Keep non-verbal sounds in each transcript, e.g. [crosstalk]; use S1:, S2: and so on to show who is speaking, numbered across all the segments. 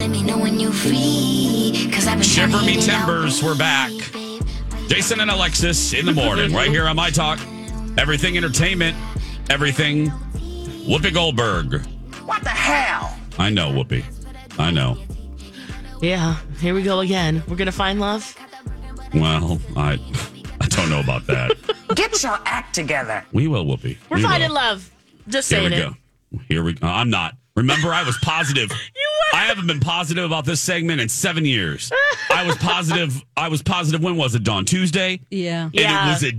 S1: Let me know when you're free, cause I've been
S2: Shiver me
S1: get it out
S2: timbers, we're back. Jason and Alexis in the morning, right here on My Talk. Everything entertainment, everything. Whoopi Goldberg.
S3: What the hell?
S2: I know, Whoopi. I know.
S4: Yeah, here we go again. We're gonna find love.
S2: Well, I I don't know about that.
S3: Get your act together.
S2: We will, Whoopi.
S4: We're
S2: we
S4: finding
S2: will.
S4: love. Just
S2: Here
S4: saying
S2: we
S4: it.
S2: go. Here we go. I'm not. Remember, I was positive. [laughs]
S4: You
S2: I haven't been positive about this segment in seven years. I was positive. I was positive. When was it, Dawn? Tuesday?
S5: Yeah.
S2: And
S4: Yeah.
S2: it was a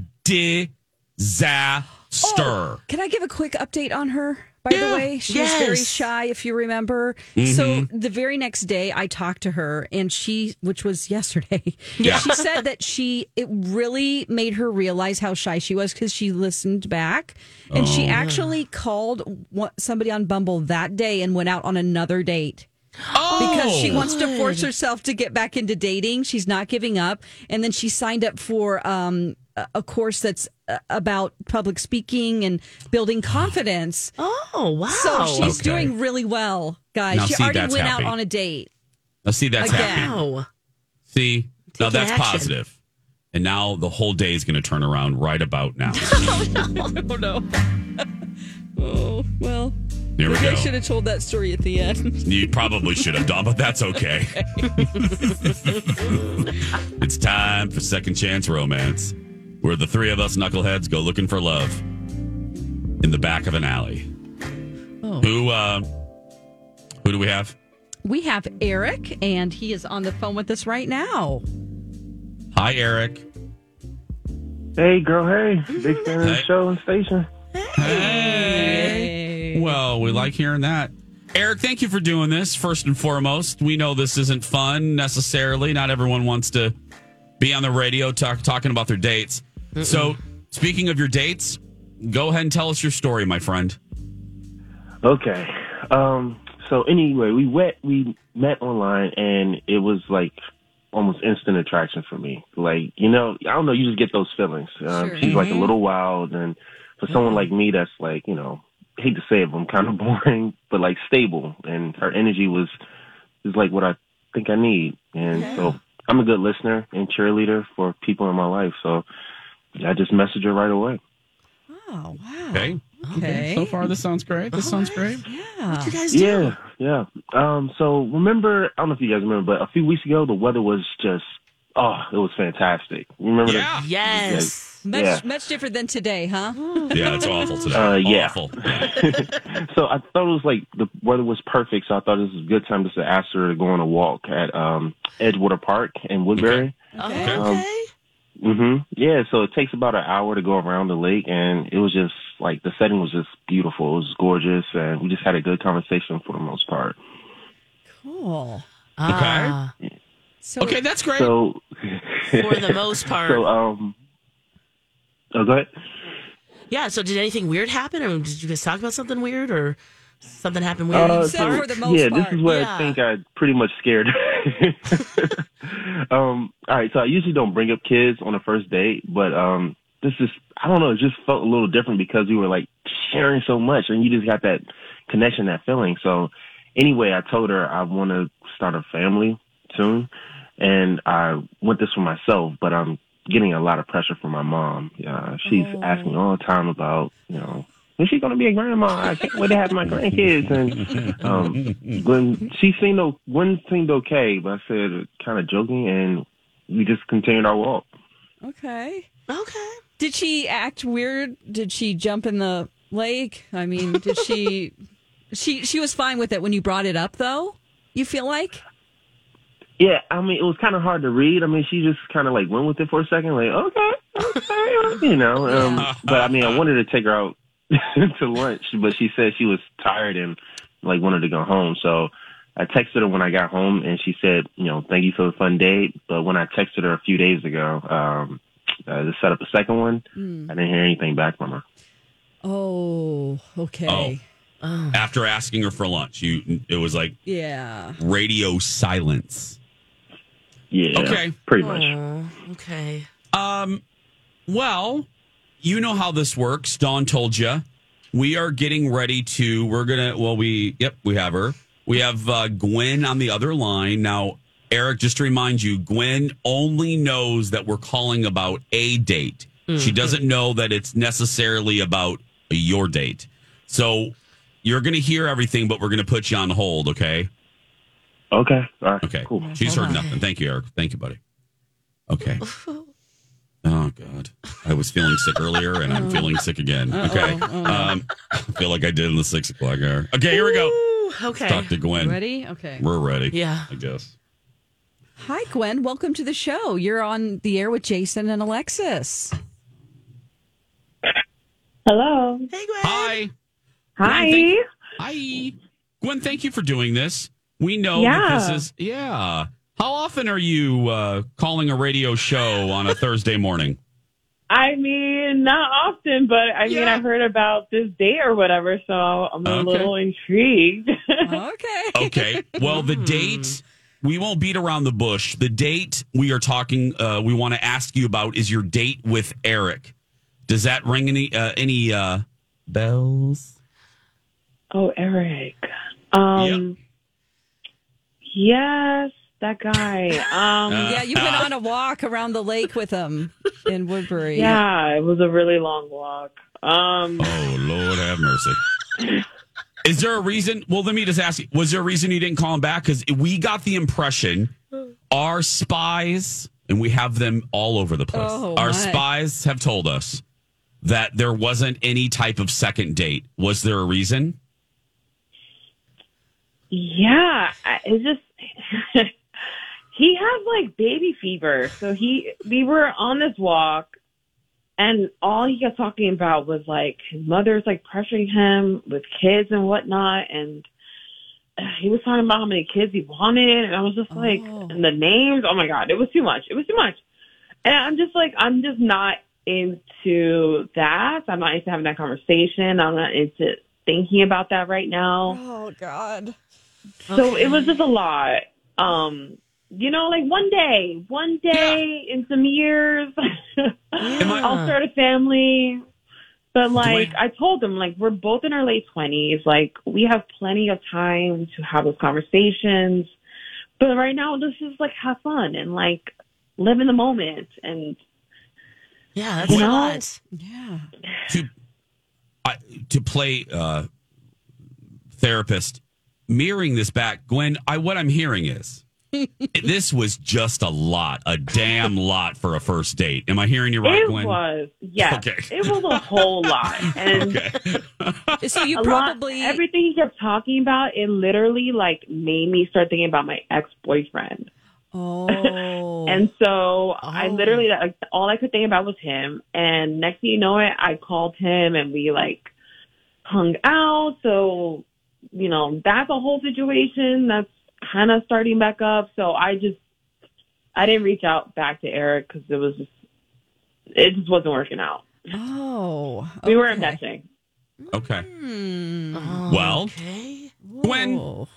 S2: disaster.
S5: Can I give a quick update on her? By
S4: Yeah.
S5: the way, she was very shy, if you remember.
S2: Mm-hmm.
S5: So the very next day, I talked to her, and she, which was yesterday,
S2: Yeah. [laughs]
S5: she said that she it really made her realize how shy she was because she listened back, and she
S2: Oh.
S5: actually called somebody on Bumble that day and went out on another date.
S2: Oh,
S5: because she wants to force herself to get back into dating. She's not giving up, and then she signed up for um, a- a course that's uh, about public speaking and building confidence.
S4: Oh wow.
S5: So she's
S2: Okay.
S5: doing really well, guys.
S2: Now,
S5: she
S2: see,
S5: already went
S2: happy.
S5: out on a date.
S2: Now, see, that's
S5: Again.
S2: happy.
S4: wow.
S2: See, now that's
S4: action.
S2: positive. And now the whole day is going to turn around right about now. [laughs]
S5: Oh no. [laughs] oh well.
S2: Here we
S5: Maybe I should have told that story at the end. [laughs]
S2: You probably should have done, but that's okay. [laughs] it's time for second chance romance, where the three of us knuckleheads go looking for love in the back of an alley.
S5: Oh.
S2: Who? uh Who do we have?
S5: We have Eric, and he is on the phone with us right now.
S2: Hi, Eric.
S6: Hey, girl. Hey, big fan of the show and station.
S2: Hey. Well, we like hearing that. Eric, thank you for doing this. First and foremost, we know this isn't fun necessarily. Not everyone wants to be on the radio talk, talking about their dates. So, speaking of your dates, go ahead and tell us your story, my friend.
S6: Okay. Um. So anyway, we wet we met online, and it was like almost instant attraction for me. Like you know, I don't know. You just get those feelings. Um,
S5: Sure.
S6: She's like a little wild, and for someone like me, that's like you know, I hate to say it, but I'm kind of [laughs] boring, but like stable, and her energy was is like what I think I need, and so I'm a good listener and cheerleader for people in my life. So I just messaged her right away.
S5: Oh wow.
S2: Okay.
S5: Okay.
S2: So far, this sounds great. This sounds great.
S5: Yeah.
S4: What You guys do.
S6: Yeah, yeah. Um, so remember, I don't know if you guys remember, but a few weeks ago, the weather was just, oh, it was fantastic. Remember
S2: Yeah.
S4: Yes.
S5: Much
S6: Yeah.
S5: much different than today, huh? [gasps]
S2: Yeah, it's awful today.
S6: Uh, yeah.
S2: Awful. [laughs] [laughs]
S6: so I thought it was like the weather was perfect, so I thought this was a good time just to ask her to go on a walk at um, Edgewater Park in Woodbury.
S4: Okay.
S6: Um,
S4: okay.
S6: hmm Yeah, so it takes about an hour to go around the lake, and it was just like the setting was just beautiful. It was gorgeous, and we just had a good conversation for the most part.
S5: Cool.
S4: Ah,
S5: So
S2: Okay, that's great.
S6: So,
S4: for the most [laughs] part.
S6: so um, oh, go ahead.
S4: yeah. So did anything weird happen, or did you guys talk about something weird, or something happened weird?
S6: Uh,
S4: in the
S5: Except
S4: park?
S5: for the most
S6: yeah,
S5: part.
S6: this is where
S4: Yeah.
S6: I think I pretty much scared. [laughs] um, all right, so I usually don't bring up kids on a first date, but um, this is I don't know, it just felt a little different because we were like sharing so much, and you just got that connection, that feeling. So anyway, I told her I want to start a family soon, and I want this for myself, but I'm getting a lot of pressure from my mom. Uh, she's asking all the time about you know when she gonna be a grandma? I can't wait to have my grandkids. And um, Gwen, she seemed o- Gwen seemed okay, but I said kind of joking, and we just continued our walk.
S5: Okay.
S4: Okay.
S5: Did she act weird? Did she jump in the lake? I mean, did she? [laughs] she she was fine with it when you brought it up, though. You feel like?
S6: Yeah, I mean, it was kind of hard to read. I mean, she just kind of like went with it for a second, like okay, okay, you know. Um, but I mean, I [laughs] wanted to take her out [laughs] to lunch, but she said she was tired and like wanted to go home. So I texted her when I got home, and she said, you know, thank you for the fun date. But when I texted her a few days ago um, uh, to set up a second one, I didn't hear anything back from her.
S5: Oh, okay.
S2: Oh, After asking her for lunch, you it was like
S5: Yeah.
S2: radio silence.
S6: Yeah,
S2: Okay.
S6: pretty much.
S4: Oh, okay.
S2: Um, well, you know how this works. Dawn told you. We are getting ready to. We're gonna. Well, we. Yep, we have her. We have uh, Gwen on the other line now. Eric, just to remind you, Gwen only knows that we're calling about a date. She doesn't know that it's necessarily about your date. So you're going to hear everything, but we're going to put you on hold. Okay.
S6: Okay, all right,
S2: Okay.
S6: cool.
S2: She's heard nothing. Thank you, Eric. Thank you, buddy. Okay. [laughs] Oh God, I was feeling sick earlier, and I'm feeling sick again. Okay. Um, I feel like I did in the six o'clock hour. Okay, here we go.
S4: Ooh, okay.
S2: Talk to Gwen.
S5: Ready? Okay.
S2: We're ready.
S4: Yeah.
S2: I guess.
S5: Hi, Gwen. Welcome to the show. You're on the air with Jason and Alexis.
S7: Hello.
S4: Hey, Gwen.
S2: Hi.
S7: Hi.
S2: Gwen, thank- Hi. Gwen, thank you for doing this. We know that
S7: Yeah.
S2: this is yeah. How often are you uh, calling a radio show on a Thursday morning?
S7: I mean, not often, but I mean,
S2: Yeah.
S7: I heard about this date or whatever, so I'm a
S2: Okay.
S7: little intrigued. [laughs]
S5: Okay.
S2: Okay. Well, the date we won't beat around the bush. The date we are talking, uh, we want to ask you about is your date with Eric. Does that ring any uh, any uh, bells?
S7: oh, Eric. Um, yes, that guy. Um,
S2: Uh, [laughs]
S5: Yeah, you went on a walk around the lake with him in Woodbury.
S7: yeah, it was a really long walk. Um,
S2: Oh Lord, have mercy. Is there a reason? Well, let me just ask you: Was there a reason you didn't call him back? Because we got the impression our spies, and we have them all over the place.
S5: Oh,
S2: our
S5: my.
S2: spies have told us that there wasn't any type of second date. Was there a reason?
S7: Yeah, I- it's just [laughs] he has like baby fever. So he we were on this walk and all he kept talking about was like his mother's like pressuring him with kids and whatnot and he was talking about how many kids he wanted and I was just like
S5: Oh.
S7: and the names, oh my god, it was too much. It was too much. And I'm just like I'm just not into that. I'm not into having that conversation. I'm not into thinking about that right now.
S5: Oh God.
S7: So it was just a lot. Um, you know, like one day, one day in some years, [laughs] I'll start a family. But like I told them, like we're both in our late twenties. Like we have plenty of time to have those conversations. But right now, this is like have fun and like live in the moment. And
S4: Yeah, that's
S7: You
S4: a lot.
S5: Yeah.
S2: to I to play uh, therapist, mirroring this back, Gwen. I what I'm hearing is [laughs] this was just a lot, a damn lot for a first date. Am I hearing you right, Gwen?
S7: it
S2: Gwen?
S7: was, yes,
S2: Okay.
S7: it was a whole lot. [laughs] And
S2: Okay. [laughs]
S5: So you probably
S7: lot, everything he kept talking about, it literally like made me start thinking about my ex boyfriend.
S5: Oh.
S7: And so I
S4: Oh.
S7: literally like all I could think about was him. And next thing you know it, I called him and we like hung out. So, you know, that's a whole situation that's kind of starting back up. So I just, I didn't reach out back to Eric because it was just, it just wasn't working out.
S5: oh.
S7: We were
S5: okay.
S7: meshing.
S2: Okay.
S4: Oh,
S2: Well,
S4: okay.
S2: Gwen,
S5: Oh.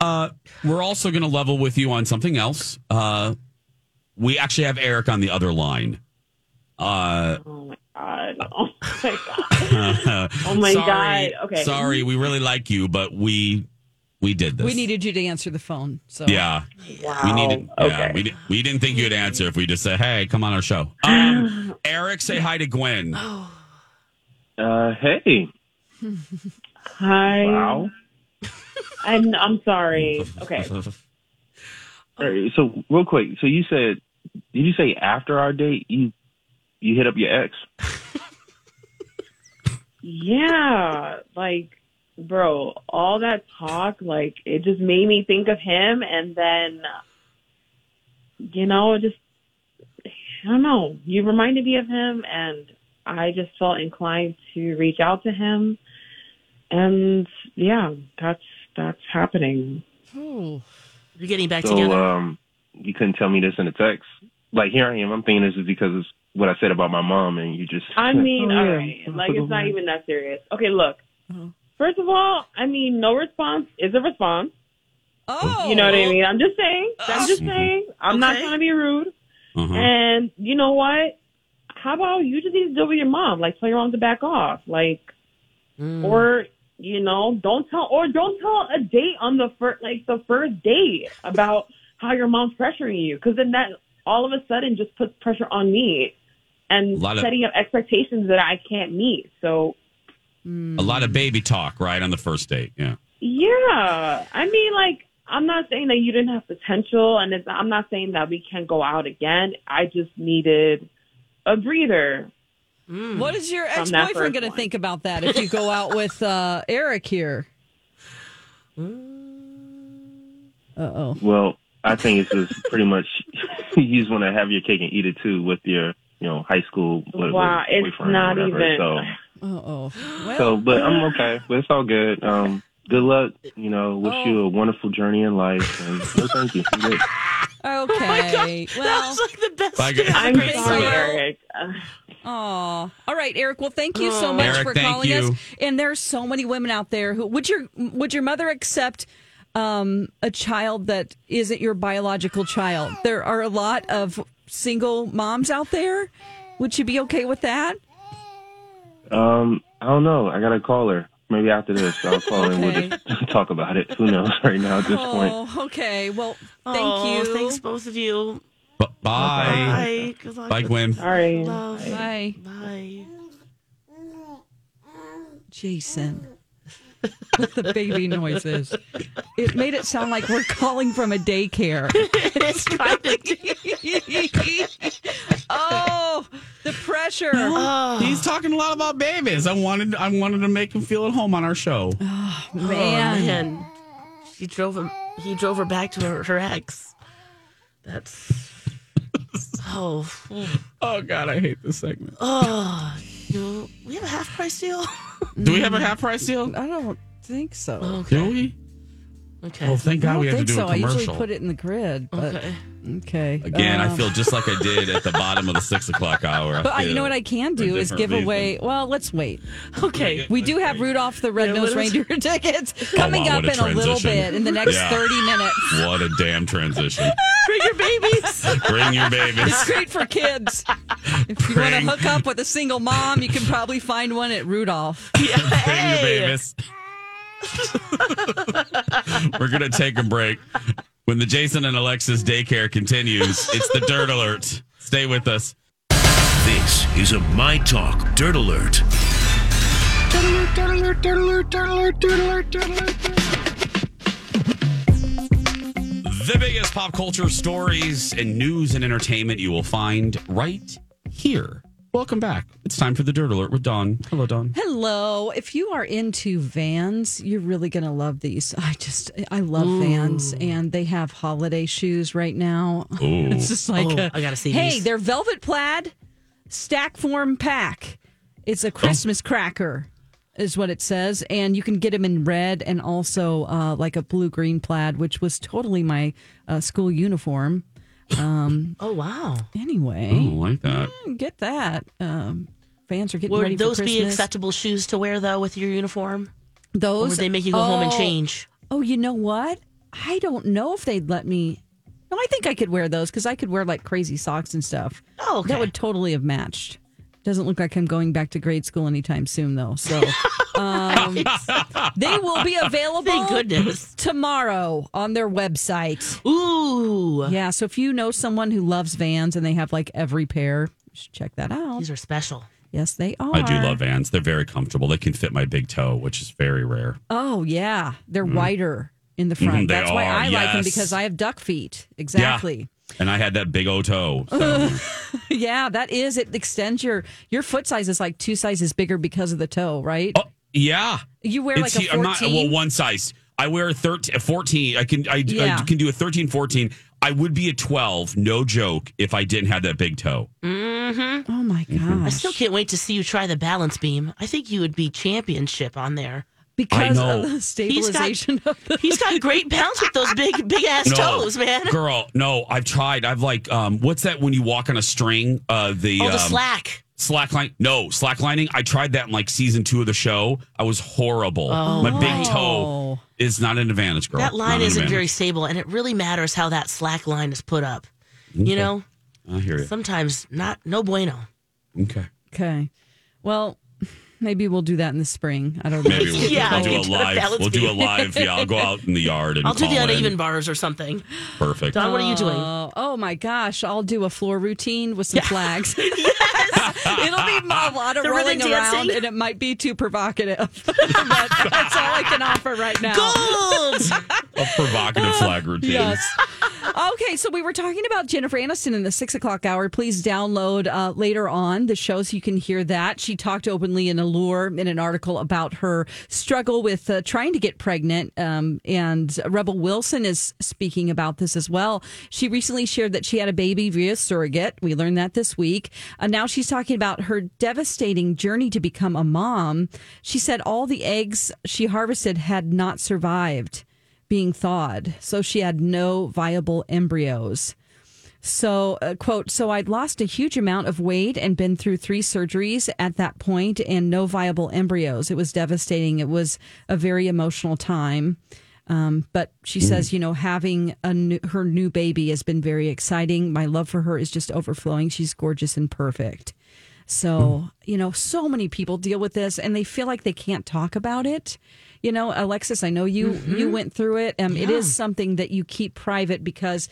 S2: uh, we're also going to level with you on something else. Uh, we actually have Eric on the other line. Uh,
S7: Oh my God. [laughs] Oh my God. [laughs]
S2: oh
S7: my
S2: sorry,
S7: God. Okay.
S2: Sorry, we really like you, but we we did this.
S5: We needed you to answer the phone. So
S2: Yeah.
S7: Wow.
S2: We needed. Yeah,
S7: Okay.
S2: we, di- we didn't think you'd answer if we just said, "Hey, come on our show." [gasps] Um, Eric, say hi to Gwen.
S6: Uh, hey.
S7: Hi.
S6: Wow. [laughs]
S7: I'm I'm sorry. Okay.
S6: All right, so real quick, so you said, did you say after our date you you hit up your ex? [laughs]
S7: Yeah, like bro, all that talk like it just made me think of him and then you know, it just I don't know. You reminded me of him and I just felt inclined to reach out to him. And yeah, that's that's happening.
S4: You're getting back
S6: So
S4: together.
S6: um, you couldn't tell me this in a text. Like here I am. I'm thinking this is because it's what I said about my mom, and you just.
S7: I [laughs] mean,
S6: Oh, yeah.
S7: all right, like it's not even that serious. Okay, look. Uh-huh. First of all, I mean, no response is a response.
S5: Oh,
S7: You know what I mean? I'm just saying. Oh. I'm just mm-hmm. saying. I'm not trying to be rude.
S2: Uh-huh.
S7: And you know what? How about you just need to deal with your mom? Like tell your mom to back off. Like, mm. or you know, don't tell or don't tell a date on the first like the first date about how your mom's pressuring you because then that all of a sudden just puts pressure on me and
S2: Lot of-
S7: setting up expectations that I can't meet. So
S2: A lot of baby talk, right, on the first date. Yeah.
S7: Yeah, I mean, like, I'm not saying that you didn't have potential, and it's, I'm not saying that we can't go out again. I just needed a breather.
S5: What is your ex boyfriend going to think about that if you go out with uh, Eric here? Uh oh.
S6: Well, I think it's just pretty much [laughs] you just want to have your cake and eat it too with your, you know, high school. what-
S7: Wow,
S6: what-
S7: it's not even.
S6: So,
S5: Uh oh. Well,
S6: so, but I'm okay. But it's all good. Um, good luck. You know, wish you
S7: Oh.
S6: a wonderful journey in life. And [laughs] no, thank you. I'm good.
S5: okay.
S4: that was like the best.
S2: Bye,
S4: day.
S2: guys.
S7: I'm sorry,
S5: song.
S7: Eric.
S5: Oh, all right, Eric. Well, thank you so much
S2: Eric,
S5: for
S2: thank
S5: calling
S2: you.
S5: us. And there's so many women out there who would your would your mother accept um, a child that isn't your biological child? There are a lot of single moms out there. Would you be okay with that?
S6: Um, I don't know. I gotta call her. Maybe after this, I'll call her and we'll just [laughs] talk about it. Who knows right now at this point?
S5: Oh, okay. Well, thank
S4: Oh,
S5: you.
S4: Thanks, both of you.
S2: B- bye.
S4: Bye. Good luck.
S2: Bye, Gwen.
S7: sorry.
S4: Love.
S5: Bye,
S4: Bye.
S5: Jason. With the baby noises, it made it sound like we're calling from a daycare. [laughs]
S4: It's kind of. [laughs]
S5: oh, the pressure. Ah.
S2: He's talking a lot about babies. I wanted I wanted to make him feel at home on our show.
S5: Oh, ah, man.
S4: Man, she drove him. He drove her back to her, her ex. That's. [laughs] Oh,
S2: Oh God, I hate this segment.
S4: oh, you, we have a half price deal.
S2: Do we have a half price deal?
S5: I don't think so.
S4: Okay.
S2: Do we?
S4: Okay.
S2: Oh, thank
S5: I
S2: God
S5: don't
S2: we have to
S5: think
S2: do
S5: so. I usually put it in the grid, but
S4: okay.
S5: okay.
S2: Again, I
S5: Uh,
S2: feel just like I [laughs] did at the bottom of the six o'clock hour. I
S5: But I, you know what I can do is give
S2: reason.
S5: away. Well, let's wait. [laughs]
S4: Okay.
S5: We do have Rudolph the Red-Nosed
S4: what is-
S5: Reindeer [laughs] tickets coming
S2: wow,
S5: up
S2: what
S5: in
S2: a
S5: a little bit in the next
S2: Yeah.
S5: 30 minutes.
S2: What a damn transition!
S4: Bring your babies.
S2: Bring your babies.
S5: It's great for kids. If you want to hook up with a single mom, you can probably find one at Rudolph.
S2: Bring your babies. [laughs] We're gonna take a break. When the Jason and Alexis daycare continues, it's the Dirt Alert. Stay with us.
S8: This is a My Talk Dirt Alert.
S2: The biggest pop culture stories and news and entertainment you will find right here. Welcome back. It's time for the Dirt Alert with Dawn. Hello, Dawn.
S5: Hello. If you are into vans, you're really going to love these. I just, I love vans, and they have holiday shoes right now. [laughs]
S2: Ooh.
S5: It's just like,
S4: Oh,
S5: a-
S4: I gotta see
S5: Hey,
S4: these.
S5: they're velvet plaid, stack form pack. It's a Christmas cracker, is what it says, and you can get them in red and also uh, like a blue green plaid, which was totally my uh, school uniform.
S4: Oh wow.
S5: Anyway,
S2: Oh, I like that.
S5: get that. Um, fans are getting ready
S4: Would
S5: for
S4: those
S5: Christmas.
S4: be acceptable shoes to wear though with your uniform? Or
S5: Those
S4: would they make you go home and
S5: Oh,
S4: change?
S5: Oh, you know what? I don't know if they'd let me. No, I think I could wear those because I could wear like crazy socks and stuff.
S4: Oh, okay.
S5: That would totally have matched. Doesn't look like I'm going back to grade school anytime soon, though. So [laughs] um, [laughs] they will be available
S4: Thank goodness.
S5: tomorrow on their website.
S4: Ooh.
S5: Yeah, so if you know someone who loves vans and they have like every pair, you should check that out.
S4: These are special.
S5: Yes, they are.
S2: I do love Vans. They're very comfortable. They can fit my big toe, which is very rare.
S5: Oh yeah, they're wider in the front.
S2: Mhm, they
S5: That's why
S2: are,
S5: I like them
S2: yes.
S5: because I have duck feet. Exactly.
S2: And I had that big O toe. [laughs] So.
S5: Yeah, that is. It extends your your foot size is like two sizes bigger because of the toe, right?
S2: oh, yeah.
S5: you wear like
S2: It's-
S5: a
S2: I'm not, well, one size. I wear a 13, 14. I can I,
S5: Yeah.
S2: I can do a 13, 14. I would be a 12, no joke, if I didn't have that big toe.
S4: Mm-hmm.
S5: oh my
S2: Mm-hmm.
S5: gosh!
S4: I still can't wait to see you try the balance beam. I think you would be championship on there.
S5: Because of the stabilization of the.
S4: He's got great [laughs] bounce with those big, big ass toes, man.
S2: girl. No, I've tried. I've like, um, what's that when you walk on a string? Uh, the
S4: Oh, the
S2: um,
S4: slack.
S2: slackline. No, slacklining. I tried that in like season two of the show. I was horrible.
S4: Oh,
S2: My big
S4: right.
S2: toe is not an advantage, girl.
S4: That line isn't
S2: advantage.
S4: very stable, and it really matters how that slack line is put up. You know,
S2: I hear you.
S4: sometimes not no bueno.
S2: Okay.
S5: Okay. Well, maybe we'll do that in the spring. I don't know.
S2: Maybe we'll, [laughs]
S4: Yeah,
S2: we'll do
S4: you
S2: a live. We'll do a live. Yeah, I'll go out in the yard and
S4: I'll do
S2: call
S4: the
S2: in.
S4: uneven bars or something.
S2: Perfect.
S4: Dawn, what are you doing?
S5: Uh, oh my gosh, I'll do a floor routine with some [laughs] flags. Yes, [laughs] it'll be a lot of
S4: The
S5: rolling
S4: ribbon
S5: around, and it might be too provocative. but that's all I can offer right now.
S4: Gold.
S2: a provocative flag routine.
S5: Yes. Okay, so we were talking about Jennifer Aniston in the six o'clock hour. Please download uh, later on the show so you can hear that. She talked openly in Allure in an article about her struggle with uh, trying to get pregnant. Um, and Rebel Wilson is speaking about this as well. She recently shared that she had a baby via surrogate. We learned that this week. Uh, now she's talking about her devastating journey to become a mom. She said all the eggs she harvested had not survived being thawed. So she had no viable embryos. So, uh, quote, so I'd lost a huge amount of weight and been through three surgeries at that point and no viable embryos. It was devastating. It was a very emotional time. Um, but she says, you know, having a new, her new baby has been very exciting. My love for her is just overflowing. She's gorgeous and perfect. So, you know, so many people deal with this and they feel like they can't talk about it. You know, Alexis, I know you you went through it. Um, It is something that you keep private because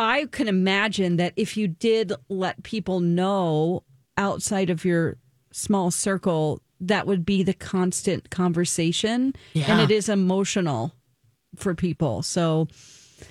S5: I can imagine that if you did let people know outside of your small circle, that would be the constant conversation, and it is emotional for people. So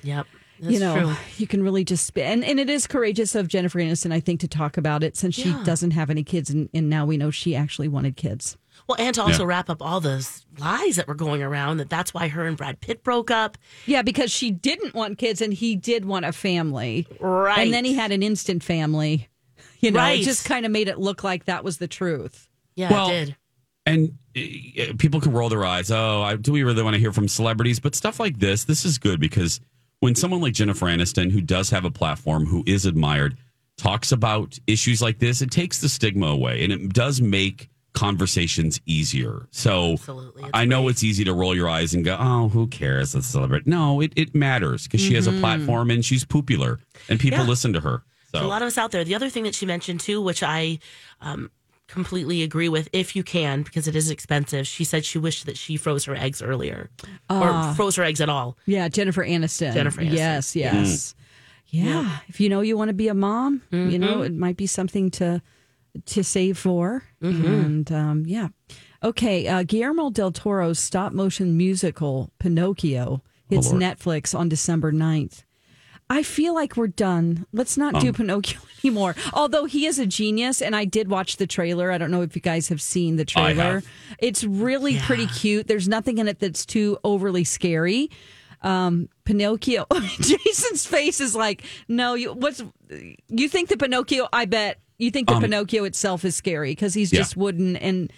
S4: Yep. That's
S5: you know,
S4: true.
S5: you can really just and and it is courageous of Jennifer Aniston, I think, to talk about it since she doesn't have any kids, and, and now we know she actually wanted kids.
S4: Well, and to also
S2: Yeah.
S4: wrap up all those lies that were going around that that's why her and Brad Pitt broke up.
S5: Yeah, because she didn't want kids, and he did want a family,
S4: Right.
S5: And then he had an instant family. [laughs] You know,
S4: Right.
S5: it just kind of made it look like that was the truth.
S4: Yeah,
S2: Well,
S4: it did.
S2: And uh, people can roll their eyes. Oh, I, do we really want to hear from celebrities? But stuff like this, this is good because when someone like Jennifer Aniston, who does have a platform, who is admired, talks about issues like this, it takes the stigma away and it does make conversations easier. So
S4: Absolutely.
S2: I know
S4: great.
S2: it's easy to roll your eyes and go, oh, who cares? Let's celebrate. No, it, it matters because she has a platform and she's popular and people
S4: Mm-hmm. Yeah.
S2: listen to her.
S4: There's
S2: So
S4: a lot of us out there. The other thing that she mentioned too, which I um, completely agree with, if you can, because it is expensive. She said she wished that she froze her eggs earlier, or froze her eggs at all.
S5: Yeah, Jennifer Aniston.
S4: Jennifer Aniston.
S5: Yes, yes. Yeah. If you know you want to be a mom, you know,
S4: Mm-hmm.
S5: it might be something to to save for.
S4: Mm-hmm.
S5: And um, yeah. Okay, uh, Guillermo del Toro's stop motion musical Pinocchio hits
S2: Oh,
S5: Netflix on December 9th. I feel like we're done. Let's not
S2: Um,
S5: do Pinocchio [laughs] anymore. Although he is a genius, and I did watch the trailer. I don't know if you guys have seen the trailer. It's really pretty cute. There's nothing in it that's too overly scary. Um, Pinocchio, [laughs] Jason's face is like, no, you what's you think the Pinocchio? I bet you think the Pinocchio itself is scary because he's
S2: Um, Yeah.
S5: just wooden and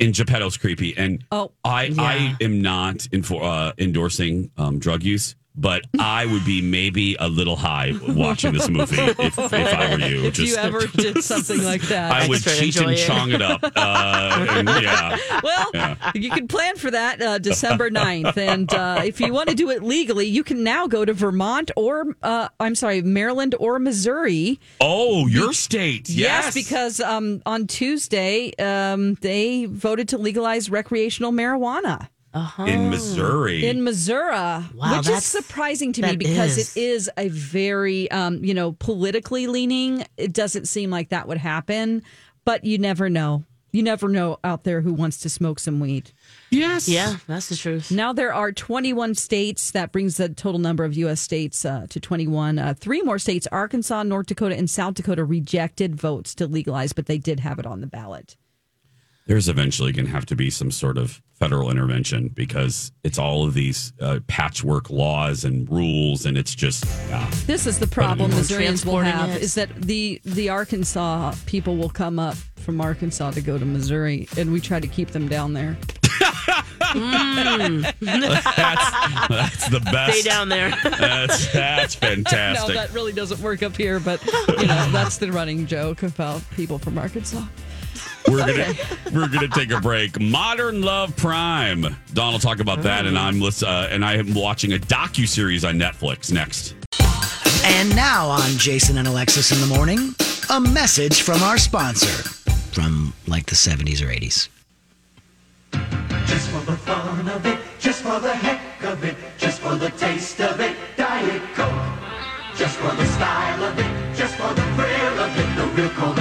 S2: and Geppetto's creepy. And
S5: Oh,
S2: I
S4: yeah.
S2: I am not infor, uh, endorsing um, drug use, but I would be maybe a little high watching this movie if, if I were [laughs] you.
S5: if you ever did something like that.
S2: I would Cheech and chong it up. Uh, and yeah, [laughs]
S5: Well,
S2: Yeah.
S5: you can plan for that uh, December 9th. And uh, if you want to do it legally, you can now go to Vermont or, uh, I'm sorry, Maryland or Missouri.
S2: Oh, your state. Yes,
S5: because um, on Tuesday, um, they voted to legalize recreational marijuana
S2: in Missouri.
S5: in Missouri,
S4: Wow,
S5: which is surprising to me because
S4: is.
S5: it is a very, um, you know, politically leaning. It doesn't seem like that would happen, but you never know. You never know out there who wants to smoke some weed.
S2: yes.
S4: Yeah, that's the truth.
S5: Now there are 21 states. That brings the total number of U.S. states uh, to 21. Uh, three more states, Arkansas, North Dakota, and South Dakota, rejected votes to legalize, but they did have it on the ballot.
S2: There's eventually going to have to be some sort of federal intervention because it's all of these uh, patchwork laws and rules, and it's just yeah.
S5: This is the problem
S2: But-
S5: Missourians will have
S4: it.
S5: is that the the Arkansas people will come up from Arkansas to go to Missouri, and we try to keep them down there.
S2: that's, that's the best.
S4: Stay down there.
S2: That's that's fantastic. [laughs]
S5: no,
S2: fantastic.
S5: that really doesn't work up here, but you know, that's the running joke about people from Arkansas.
S2: We're gonna we're gonna take a break. Modern Love Prime. Dawn will talk about that, and I'm lis- uh, and I am watching a docu series on Netflix next.
S9: And now on Jason and Alexis in the morning, a message from our sponsor from like the 70s or 80s.
S10: Just for the fun of it, just for the heck of it, just for the taste of it, Diet Coke. Just for the style of it, just for the thrill of it, the real cool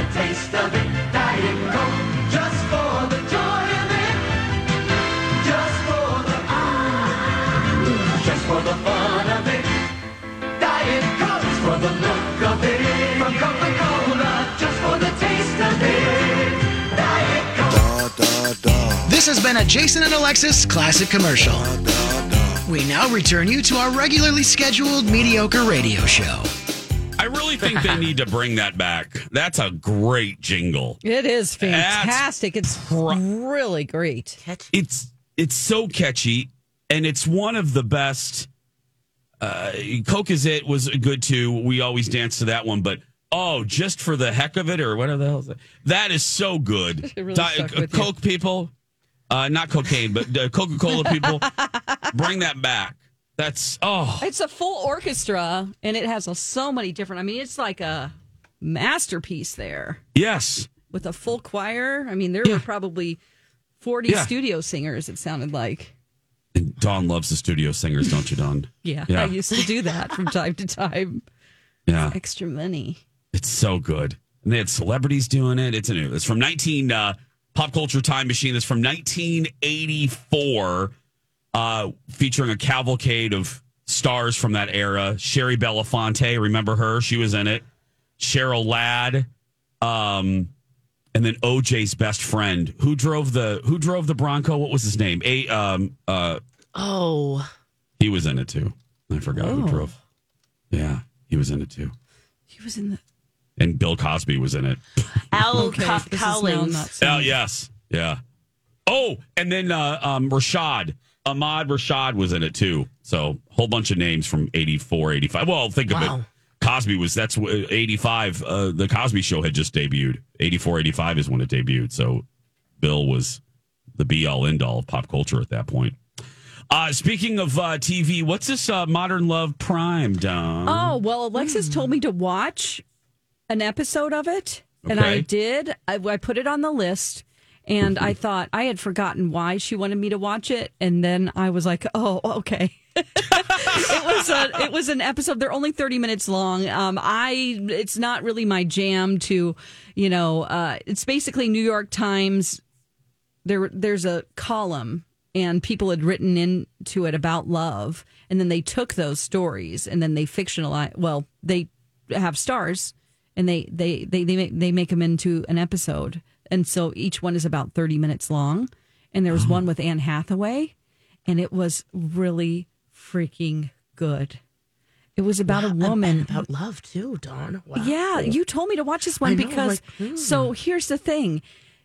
S9: been a Jason and Alexis classic commercial. We now return you to our regularly scheduled mediocre radio show.
S2: I really think they need to bring that back. That's a great jingle.
S5: It is
S2: That's
S5: fantastic. It's really great.
S2: It's it's so catchy, and it's one of the best. Uh, Coke is it was good too. We always dance to that one, but oh, just for the heck of it, or whatever the hell is that? That is so good. [laughs]
S5: Really
S2: Di-
S5: stuck you.
S2: Coke people, uh, not cocaine, but uh, Coca Cola people, bring that back. That's oh,
S5: It's a full orchestra and it has a, so many different. I mean, it's like a masterpiece there
S2: yes.
S5: with a full choir. I mean, there were probably 40
S2: Yeah.
S5: studio singers, it sounded like.
S2: And Dawn loves the studio singers, don't you, Dawn? [laughs]
S5: Yeah,
S2: Yeah.
S5: I used to do that from time to time.
S2: Yeah.
S5: Extra money.
S2: It's so good. And they had celebrities doing it. It's a new. It's from 19 uh, Pop Culture Time Machine. It's from 1984, uh, featuring a cavalcade of stars from that era. Shari Belafonte, remember her? She was in it. Cheryl Ladd, um, and then OJ's best friend, who drove the who drove the Bronco. What was his name? A um uh
S4: Oh,
S2: he was in it too. I forgot who
S5: Oh.
S2: drove. Yeah, he was in it too.
S5: He was in the.
S2: And Bill Cosby was in it. [laughs]
S4: Al
S5: Okay,
S4: Co-
S5: this is now
S4: Cowlings.
S5: not
S2: Oh, yes. Yeah. Oh, and then uh, um, Rashad. Ahmad Rashad was in it too. So, a whole bunch of names from 84, 85. Well, think of it. Cosby was, that's 85. Uh, the Cosby show had just debuted. 84, 85 is when it debuted. So, Bill was the be all end all of pop culture at that point. Uh, speaking of uh, TV, what's this uh, Modern Love Prime, Dawn?
S5: Oh, well, Alexis told me to watch an episode of it, and I did. I, I put it on the list, and I thought I had forgotten why she wanted me to watch it, and then I was like, "Oh, okay." [laughs] it was a, it was an episode. They're only thirty minutes long. Um, I it's not really my jam to, you know. Uh, it's basically New York Times there there's a column and people had written into it about love and then they took those stories and then they fictionalize well they have stars and they they they they make, they make them into an episode and so each one is about 30 minutes long and there was one with Anne Hathaway and it was really freaking good it was about a woman
S4: about love too, Dawn. Wow.
S5: yeah, you told me to watch this one
S4: know,
S5: because
S4: like, hmm.
S5: so here's the thing.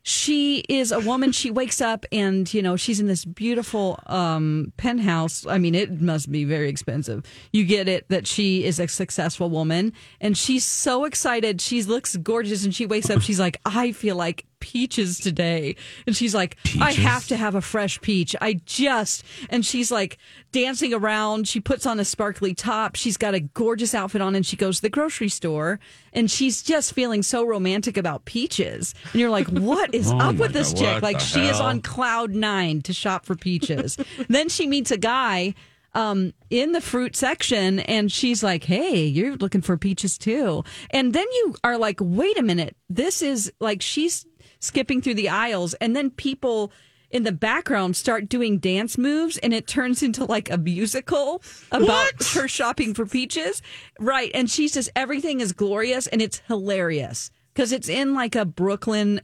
S5: She is a woman. She wakes up and, you know, she's in this beautiful um, penthouse. I mean, it must be very expensive. You get it that she is a successful woman and she's so excited. She looks gorgeous and she wakes up. She's like, I feel like peaches today. And she's like, I have to have a fresh peach. I just, and she's like dancing around. She puts on a sparkly top. She's got a gorgeous outfit on and she goes to the grocery store and she's just feeling so romantic about peaches. And you're like, what is [laughs]
S2: Oh
S5: up with this
S2: God,
S5: chick? Like she is on cloud nine to shop for peaches. then she meets a guy um, in the fruit section and she's like, Hey, you're looking for peaches too. And then you are like, wait a minute. This is like she's skipping through the aisles and then people in the background start doing dance moves and it turns into like a musical about [laughs] her shopping for peaches. Right. And she says everything is glorious and it's hilarious because it's in like a Brooklyn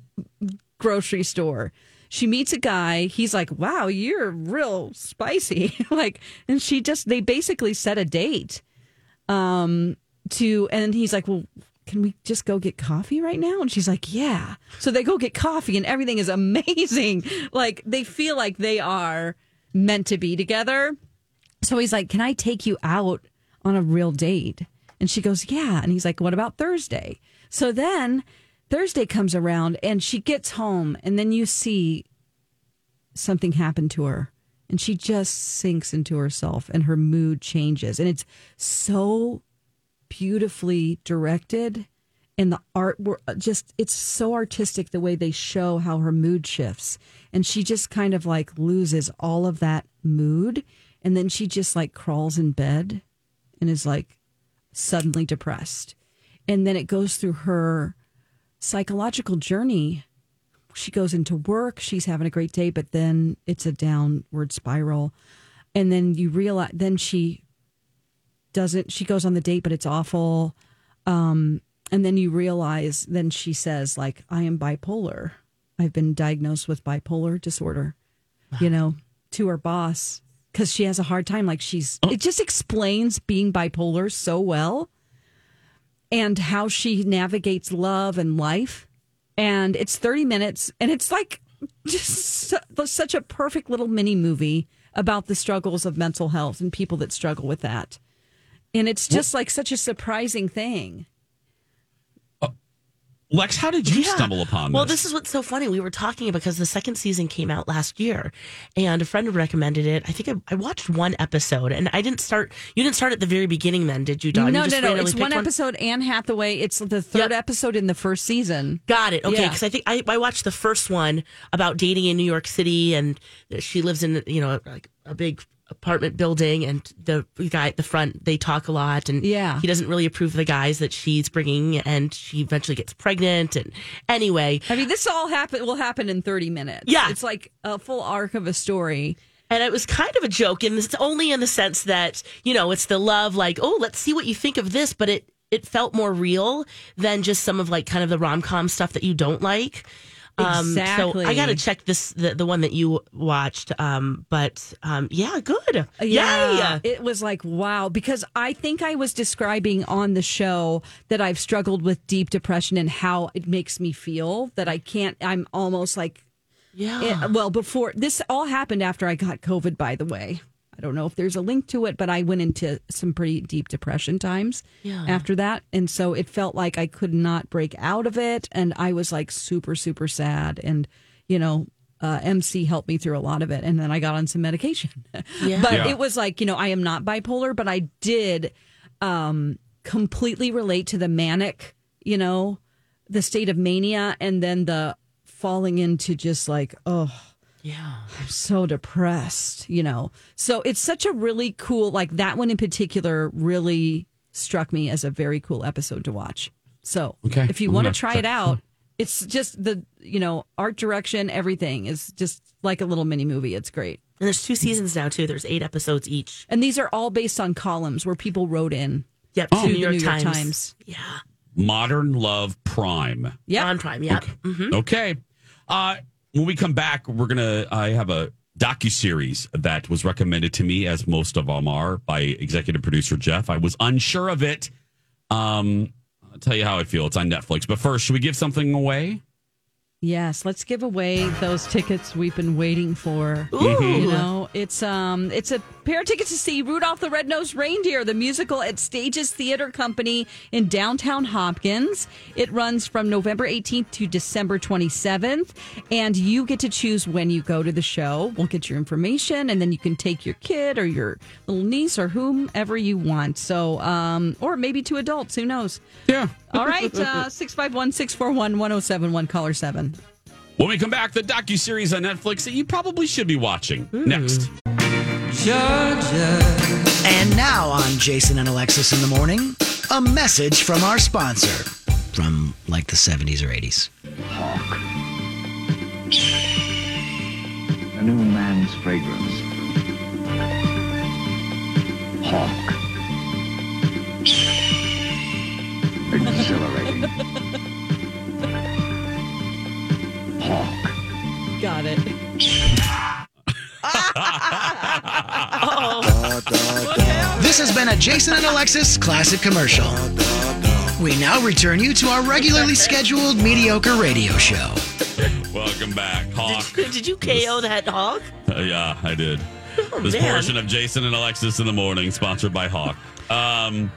S5: grocery store. She meets a guy. He's like, "Wow, you're real spicy." [laughs] like, and she just they basically set a date. Um, to and he's like, "Well, can we just go get coffee right now?" And she's like, "Yeah." So they go get coffee, and everything is [laughs] amazing. Like they feel like they are meant to be together. So he's like, Can I take you out on a real date? And she goes, Yeah. And he's like, What about Thursday? So then Thursday comes around and she gets home, and then you see something happen to her. And she just sinks into herself and her mood changes. And it's so beautifully directed. And the art were just, it's so artistic the way they show how her mood shifts. And she just kind of like loses all of that mood. And then she just like crawls in bed and is like suddenly depressed. And then it goes through her psychological journey. She goes into work, she's having a great day, but then it's a downward spiral. And then you realize, then she doesn't, she goes on the date, but it's awful. Um, and then you realize, then she says, like, I am bipolar. I've been diagnosed with bipolar disorder, you know, to her boss because she has a hard time. Like, she's, it just explains being bipolar so well and how she navigates love and life. And it's 30 minutes, and it's like just su- such a perfect little mini movie about the struggles of mental health and people that struggle with that. And it's just like such a surprising thing.
S2: Uh, Lex, how did you
S4: Yeah.
S2: stumble upon
S4: Well,
S2: this?
S4: this is what's so funny. We were talking because the second season came out last year, and a friend recommended it. I think I, I watched one episode, and I didn't start. You didn't start at the very beginning, then, did you, Dawn?
S5: no,
S4: you just
S5: no, no. It's one episode. Anne Hathaway. It's the third episode in the first season.
S4: Got it. Okay,
S5: Yeah.
S4: because I think I, I watched the first one about dating in New York City, and she lives in you know like a big apartment building, and the guy at the front they talk a lot, and
S5: Yeah.
S4: he doesn't really approve of the guys that she's bringing, and she eventually gets pregnant, and anyway,
S5: I mean, this all happen will happen in 30 minutes.
S4: Yeah.
S5: It's like a full arc of a story.
S4: And it was kind of a joke, and it's only in the sense that you know it's the love, like oh, let's see what you think of this, but it it felt more real than just some of like kind of the rom com stuff that you don't like.
S5: Exactly.
S4: So I got to check this the, the one that you watched. Um, but um, yeah, good.
S5: Yeah,
S4: Yay.
S5: it was like wow because I think I was describing on the show that I've struggled with deep depression and how it makes me feel that I can't. I'm almost like
S4: Yeah.
S5: it- well before this all happened after I got COVID. By the way, I don't know if there's a link to it, but I went into some pretty deep depression times
S4: Yeah.
S5: after that, and so it felt like I could not break out of it, and I was like super super sad, and you know. Uh, MC helped me through a lot of it, and then I got on some medication. [laughs]
S4: Yeah.
S5: but
S2: Yeah.
S5: it was like you know I am not bipolar, but I did um, completely relate to the manic, you know, the state of mania, and then the falling into just like oh
S4: yeah.
S5: I'm so depressed, you know. So it's such a really cool, like that one in particular really struck me as a very cool episode to watch. So
S2: Okay.
S5: if you want to try
S2: check
S5: it out, it's just the, you know, art direction, everything is just like a little mini movie. It's great.
S4: And there's two seasons now too. There's eight episodes each.
S5: And these are all based on columns where people wrote in.
S4: Yep.
S5: To
S4: to New York,
S5: New York
S4: Times.
S5: Times.
S4: Yeah.
S2: Modern Love Prime.
S5: Yeah.
S4: On Prime. Yep. hmm
S2: Okay. Uh, when we come back, we're gonna. I have a docu series that was recommended to me, as most of them are, by executive producer Jeff. I was unsure of it. Um, I'll tell you how I feel. It's on Netflix. But first, should we give something away?
S5: Yes, let's give away those tickets we've been waiting for.
S4: Ooh.
S5: You know, it's um it's a pair of tickets to see Rudolph the Red-Nosed Reindeer, the musical at Stages Theater Company in downtown Hopkins. It runs from November 18th to December 27th, and you get to choose when you go to the show. We'll get your information and then you can take your kid or your little niece or whomever you want. So um or maybe two adults, who knows.
S2: Yeah. [laughs]
S5: All right, uh 651-641-1071 caller 7.
S2: When we come back, the docu series on Netflix that you probably should be watching next.
S9: And now on Jason and Alexis in the morning, a message from our sponsor from like the 70s or 80s. Hawk.
S11: A new man's fragrance. Hawk. Exhilarating. Hawk.
S5: Got it. [laughs] [laughs]
S9: This has been a Jason and Alexis classic commercial. We now return you to our regularly scheduled mediocre radio show.
S2: Welcome back, Hawk.
S4: Did you KO that hog?
S2: Uh, yeah, I did. this
S4: man.
S2: portion of Jason and Alexis in the morning, sponsored by Hawk. Um,